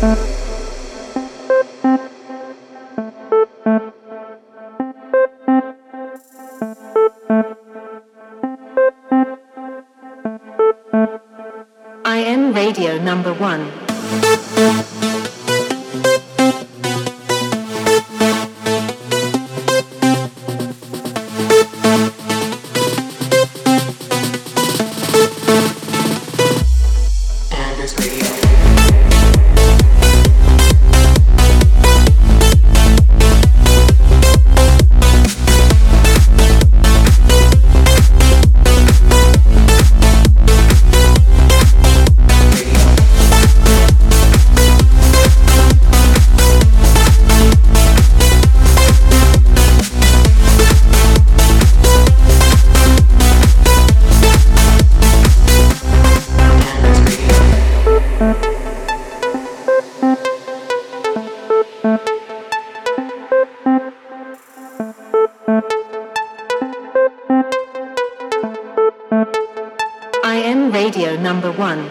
I am radio number one. I am radio number one.